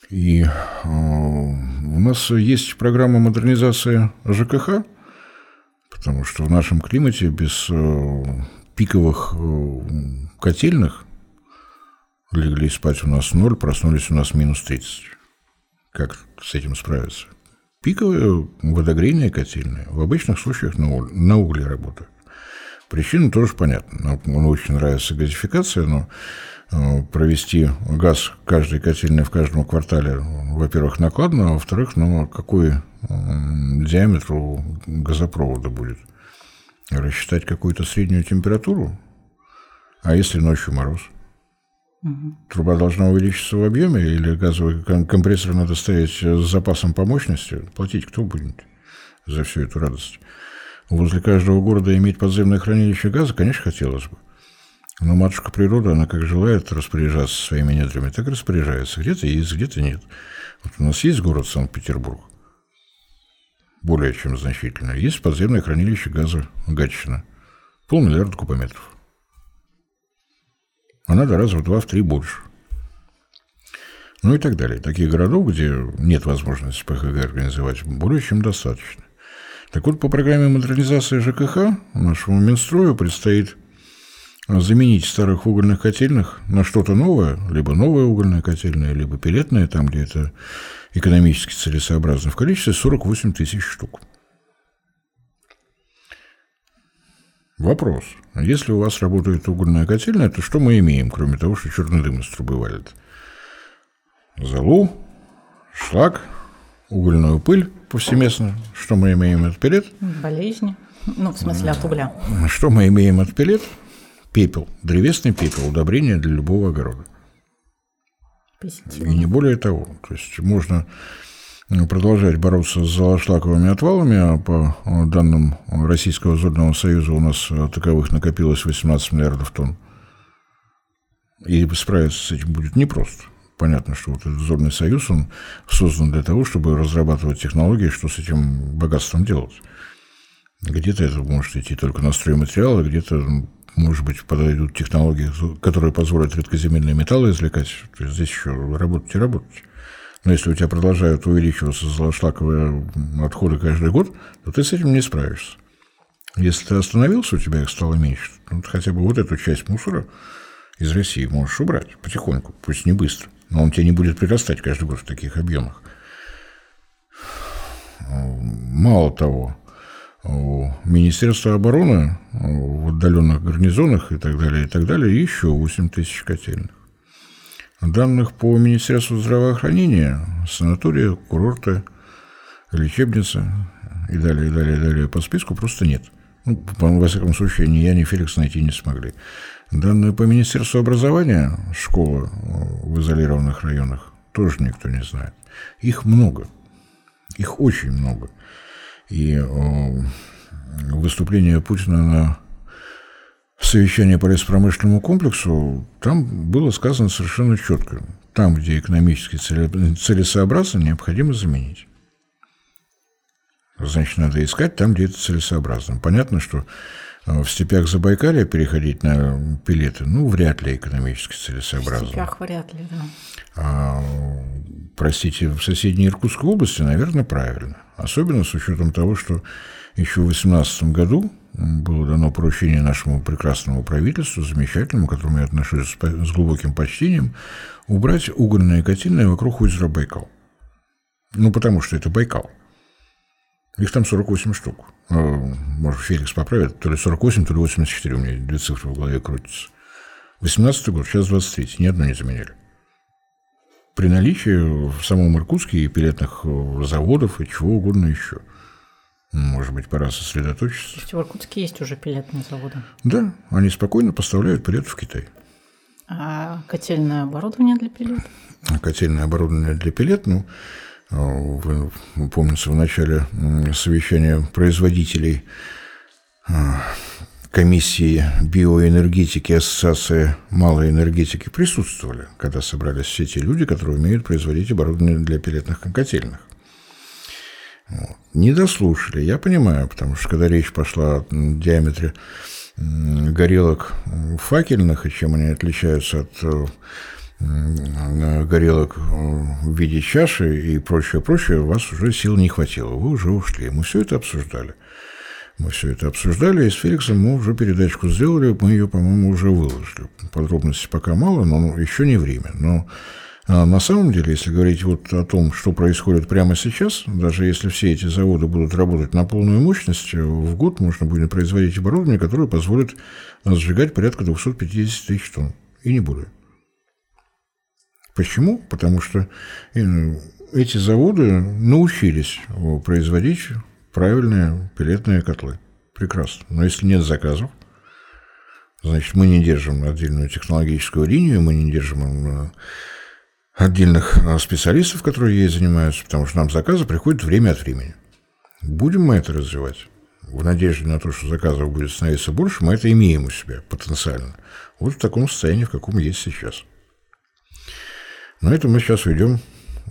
И э, у нас есть программа модернизации ЖКХ, потому что в нашем климате без э, пиковых э, котельных легли спать у нас ноль, проснулись у нас минус 30. Как с этим справиться? Пиковые водогрейные котельные в обычных случаях на, угле, на угле работают. Причина тоже понятна. Нам очень нравится газификация, но э, провести газ каждой котельной в каждом квартале, во-первых, накладно, а во-вторых, ну, какой диаметр у газопровода будет? Рассчитать какую-то среднюю температуру? А если ночью мороз? Труба должна увеличиться в объеме или газовый компрессор надо ставить с запасом по мощности? Платить кто будет за всю эту радость? Возле каждого города иметь подземное хранилище газа, конечно, хотелось бы. Но матушка природа, она как желает распоряжаться своими недрами, так распоряжается. Где-то есть, где-то нет. Вот у нас есть город Санкт-Петербург, более чем значительно. Есть подземное хранилище газа Гатчина, полмиллиарда кубометров а надо раза в два-в три больше. Ну и так далее. Таких городов, где нет возможности ПХГ организовать, более чем достаточно. Так вот, по программе модернизации ЖКХ нашему Минстрою предстоит заменить старых угольных котельных на что-то новое, либо новая угольная котельная, либо пилетная, там, где это экономически целесообразно, в количестве 48 тысяч штук. Вопрос. Если у вас работает угольная котельная, то что мы имеем, кроме того, что черный дым из трубы валит? Залу, шлак, угольную пыль повсеместно. Что мы имеем от пилет? Болезни. Ну, в смысле, от угля. Что мы имеем от пилет? Пепел. Древесный пепел. Удобрение для любого огорода. И не более того. То есть можно продолжать бороться с золошлаковыми отвалами, а по данным Российского зодного союза у нас таковых накопилось 18 миллиардов тонн. И справиться с этим будет непросто. Понятно, что вот этот зодный союз, он создан для того, чтобы разрабатывать технологии, что с этим богатством делать. Где-то это может идти только на стройматериалы, где-то может быть, подойдут технологии, которые позволят редкоземельные металлы извлекать. То есть здесь еще работать и работать. Но если у тебя продолжают увеличиваться золошлаковые отходы каждый год, то ты с этим не справишься. Если ты остановился, у тебя их стало меньше, то хотя бы вот эту часть мусора из России можешь убрать потихоньку, пусть не быстро, но он тебе не будет прирастать каждый год в таких объемах. Мало того, у Министерства обороны в отдаленных гарнизонах и так далее, и так далее, еще 8 тысяч котельных. Данных по Министерству здравоохранения, санатория, курорты, лечебницы и далее, и далее, и далее по списку просто нет. Ну, во всяком случае, ни я, ни Феликс найти не смогли. Данные по Министерству образования, школы в изолированных районах, тоже никто не знает. Их много. Их очень много. И выступление Путина на совещании по леспромышленному комплексу, там было сказано совершенно четко. Там, где экономически целесообразно, необходимо заменить. Значит, надо искать там, где это целесообразно. Понятно, что в степях Забайкалья переходить на пилеты, ну, вряд ли экономически целесообразно. В степях вряд ли, да. А, простите, в соседней Иркутской области, наверное, правильно. Особенно с учетом того, что еще в 2018 году было дано поручение нашему прекрасному правительству, замечательному, к которому я отношусь с глубоким почтением, убрать угольные котельные вокруг озера Байкал. Ну, потому что это Байкал. Их там 48 штук. А, может, Феликс поправит, то ли 48, то ли 84, у меня две цифры в голове крутятся. 18 год, сейчас 23, ни одной не заменили. При наличии в самом Иркутске и пилетных э, заводов и чего угодно еще. Может быть, пора сосредоточиться. То есть в Иркутске есть уже пилетные заводы? Да, они спокойно поставляют пилет в Китай. А котельное оборудование для пилет? А котельное оборудование для пилет, ну, помнится, в начале совещания производителей а, комиссии биоэнергетики Ассоциации малой энергетики присутствовали, когда собрались все те люди, которые умеют производить оборудование для пилетных котельных. Вот. Не дослушали, я понимаю, потому что когда речь пошла о диаметре горелок факельных и чем они отличаются от э, горелок в виде чаши и прочее, прочее, у вас уже сил не хватило, вы уже ушли. Мы все это обсуждали. Мы все это обсуждали, и с Феликсом мы уже передачку сделали, мы ее, по-моему, уже выложили. Подробностей пока мало, но еще не время. Но а на самом деле, если говорить вот о том, что происходит прямо сейчас, даже если все эти заводы будут работать на полную мощность, в год можно будет производить оборудование, которое позволит сжигать порядка 250 тысяч тонн. И не более. Почему? Потому что э, эти заводы научились производить правильные пилетные котлы. Прекрасно. Но если нет заказов, значит, мы не держим отдельную технологическую линию, мы не держим э, отдельных э, специалистов, которые ей занимаются, потому что нам заказы приходят время от времени. Будем мы это развивать? В надежде на то, что заказов будет становиться больше, мы это имеем у себя потенциально. Вот в таком состоянии, в каком есть сейчас. Но это мы сейчас уйдем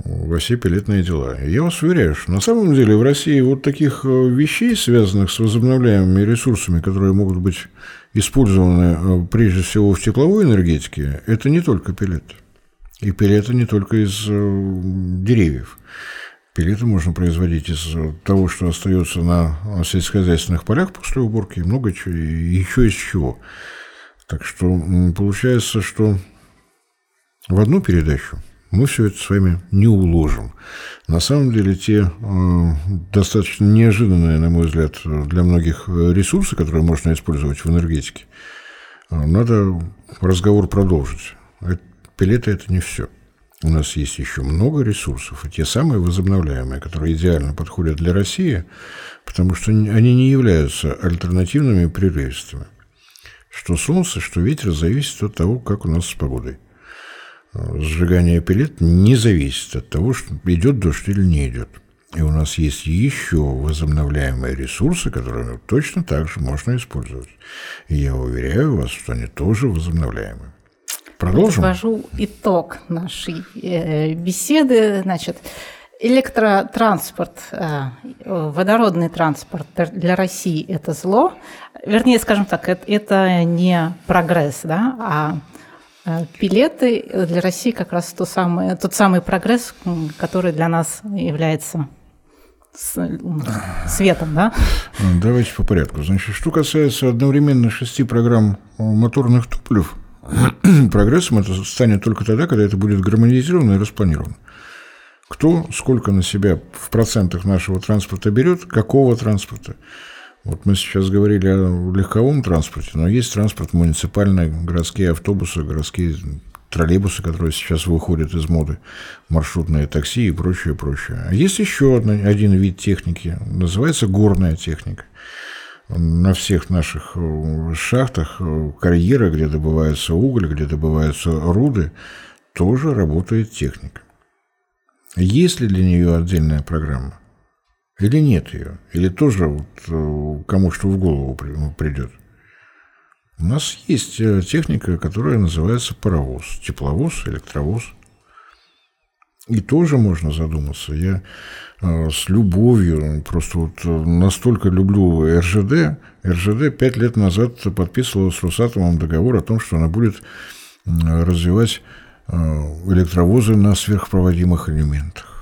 во все пилетные дела. И я вас уверяю, что на самом деле в России вот таких э, вещей, связанных с возобновляемыми ресурсами, которые могут быть использованы э, прежде всего в тепловой энергетике, это не только пилет. И пилеты не только из э, деревьев. Пилеты можно производить из того, что остается на сельскохозяйственных полях после уборки, много чего, еще из чего. Так что получается, что в одну передачу мы все это с вами не уложим. На самом деле, те э, достаточно неожиданные, на мой взгляд, для многих ресурсы, которые можно использовать в энергетике, э, надо разговор продолжить. Пилеты – это не все. У нас есть еще много ресурсов, и те самые возобновляемые, которые идеально подходят для России, потому что они не являются альтернативными прерывистыми. Что солнце, что ветер зависит от того, как у нас с погодой сжигание пилет не зависит от того, что идет дождь или не идет. И у нас есть еще возобновляемые ресурсы, которые точно так же можно использовать. И я уверяю вас, что они тоже возобновляемые. Продолжим? Подвожу итог нашей э, беседы. Значит, электротранспорт, э, водородный транспорт для России – это зло. вернее, скажем так, это, это не прогресс, да, а э, Пилеты для России как раз то самое, тот самый прогресс, который для нас является светом, да? Давайте по порядку. Значит, что касается одновременно шести программ моторных туплев, (clears throat) прогрессом это станет только тогда, когда это будет гармонизировано и распланировано. Кто сколько на себя в процентах нашего транспорта берет, какого транспорта. Вот мы сейчас говорили о легковом транспорте, но есть транспорт муниципальный, городские автобусы, городские троллейбусы, которые сейчас выходят из моды, маршрутные такси и прочее, прочее. А есть еще один вид техники, называется горная техника. На всех наших э, шахтах, э, карьерах, где добывается уголь, где добываются руды, тоже работает техника. Есть ли для нее отдельная программа? Или нет ее? Или тоже вот э, кому что в голову придет? У нас есть э, техника, которая называется паровоз, тепловоз, электровоз. И тоже можно задуматься. Я э, с любовью, просто вот настолько люблю РЖД. РЖД пять лет назад подписывала с Росатомом договор о том, что она будет развивать электровозы на сверхпроводимых элементах.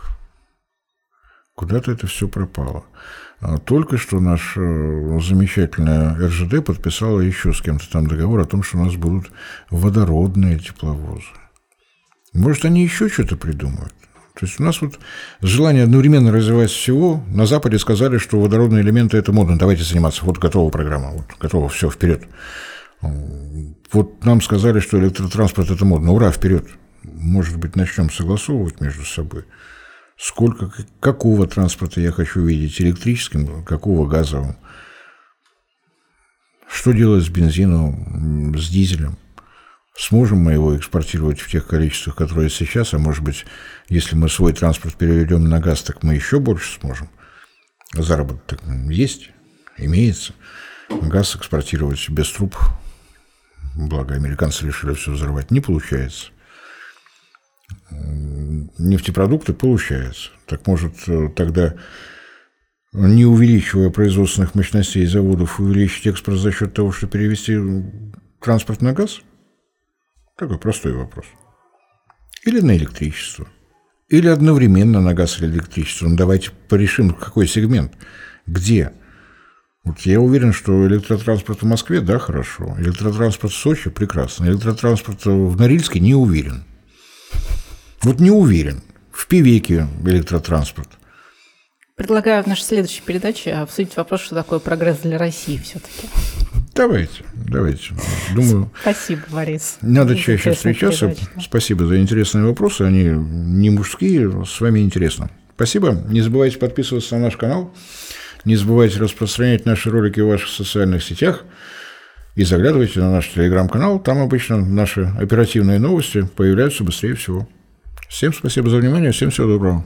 Куда-то это все пропало. А только что наш э, замечательная РЖД подписала еще с кем-то там договор о том, что у нас будут водородные тепловозы. Может, они еще что-то придумают. То есть у нас вот желание одновременно развивать всего. На Западе сказали, что водородные элементы – это модно, давайте заниматься. Вот готова программа, вот готова, все, вперед. Вот нам сказали, что электротранспорт – это модно. Ура, вперед. Может быть, начнем согласовывать между собой – сколько, какого транспорта я хочу видеть, электрическим, какого газовым. Что делать с бензином, с дизелем? Сможем мы его экспортировать в тех количествах, которые сейчас, а может быть, если мы свой транспорт переведем на газ, так мы еще больше сможем. Заработок есть, имеется. Газ экспортировать без труб, благо американцы решили все взорвать, не получается нефтепродукты получается. Так может э, тогда, не увеличивая производственных мощностей заводов, увеличить экспорт за счет того, что перевести транспорт на газ? Такой простой вопрос. Или на электричество. Или одновременно на газ или электричество. Ну, давайте порешим, какой сегмент. Где? Вот я уверен, что электротранспорт в Москве, да, хорошо. Электротранспорт в Сочи, прекрасно. Электротранспорт в Норильске не уверен. Вот не уверен. В Пивеке электротранспорт. Предлагаю в нашей следующей передаче обсудить вопрос, что такое прогресс для России все-таки. Давайте, давайте. Думаю, Спасибо, Борис. Надо чаще встречаться. Передача. Спасибо за интересные вопросы. Они не мужские, с вами интересно. Спасибо. Не забывайте подписываться на наш канал. Не забывайте распространять наши ролики в ваших социальных сетях. И заглядывайте на наш телеграм-канал. Там обычно наши оперативные новости появляются быстрее всего. Всем спасибо за внимание, всем всего доброго.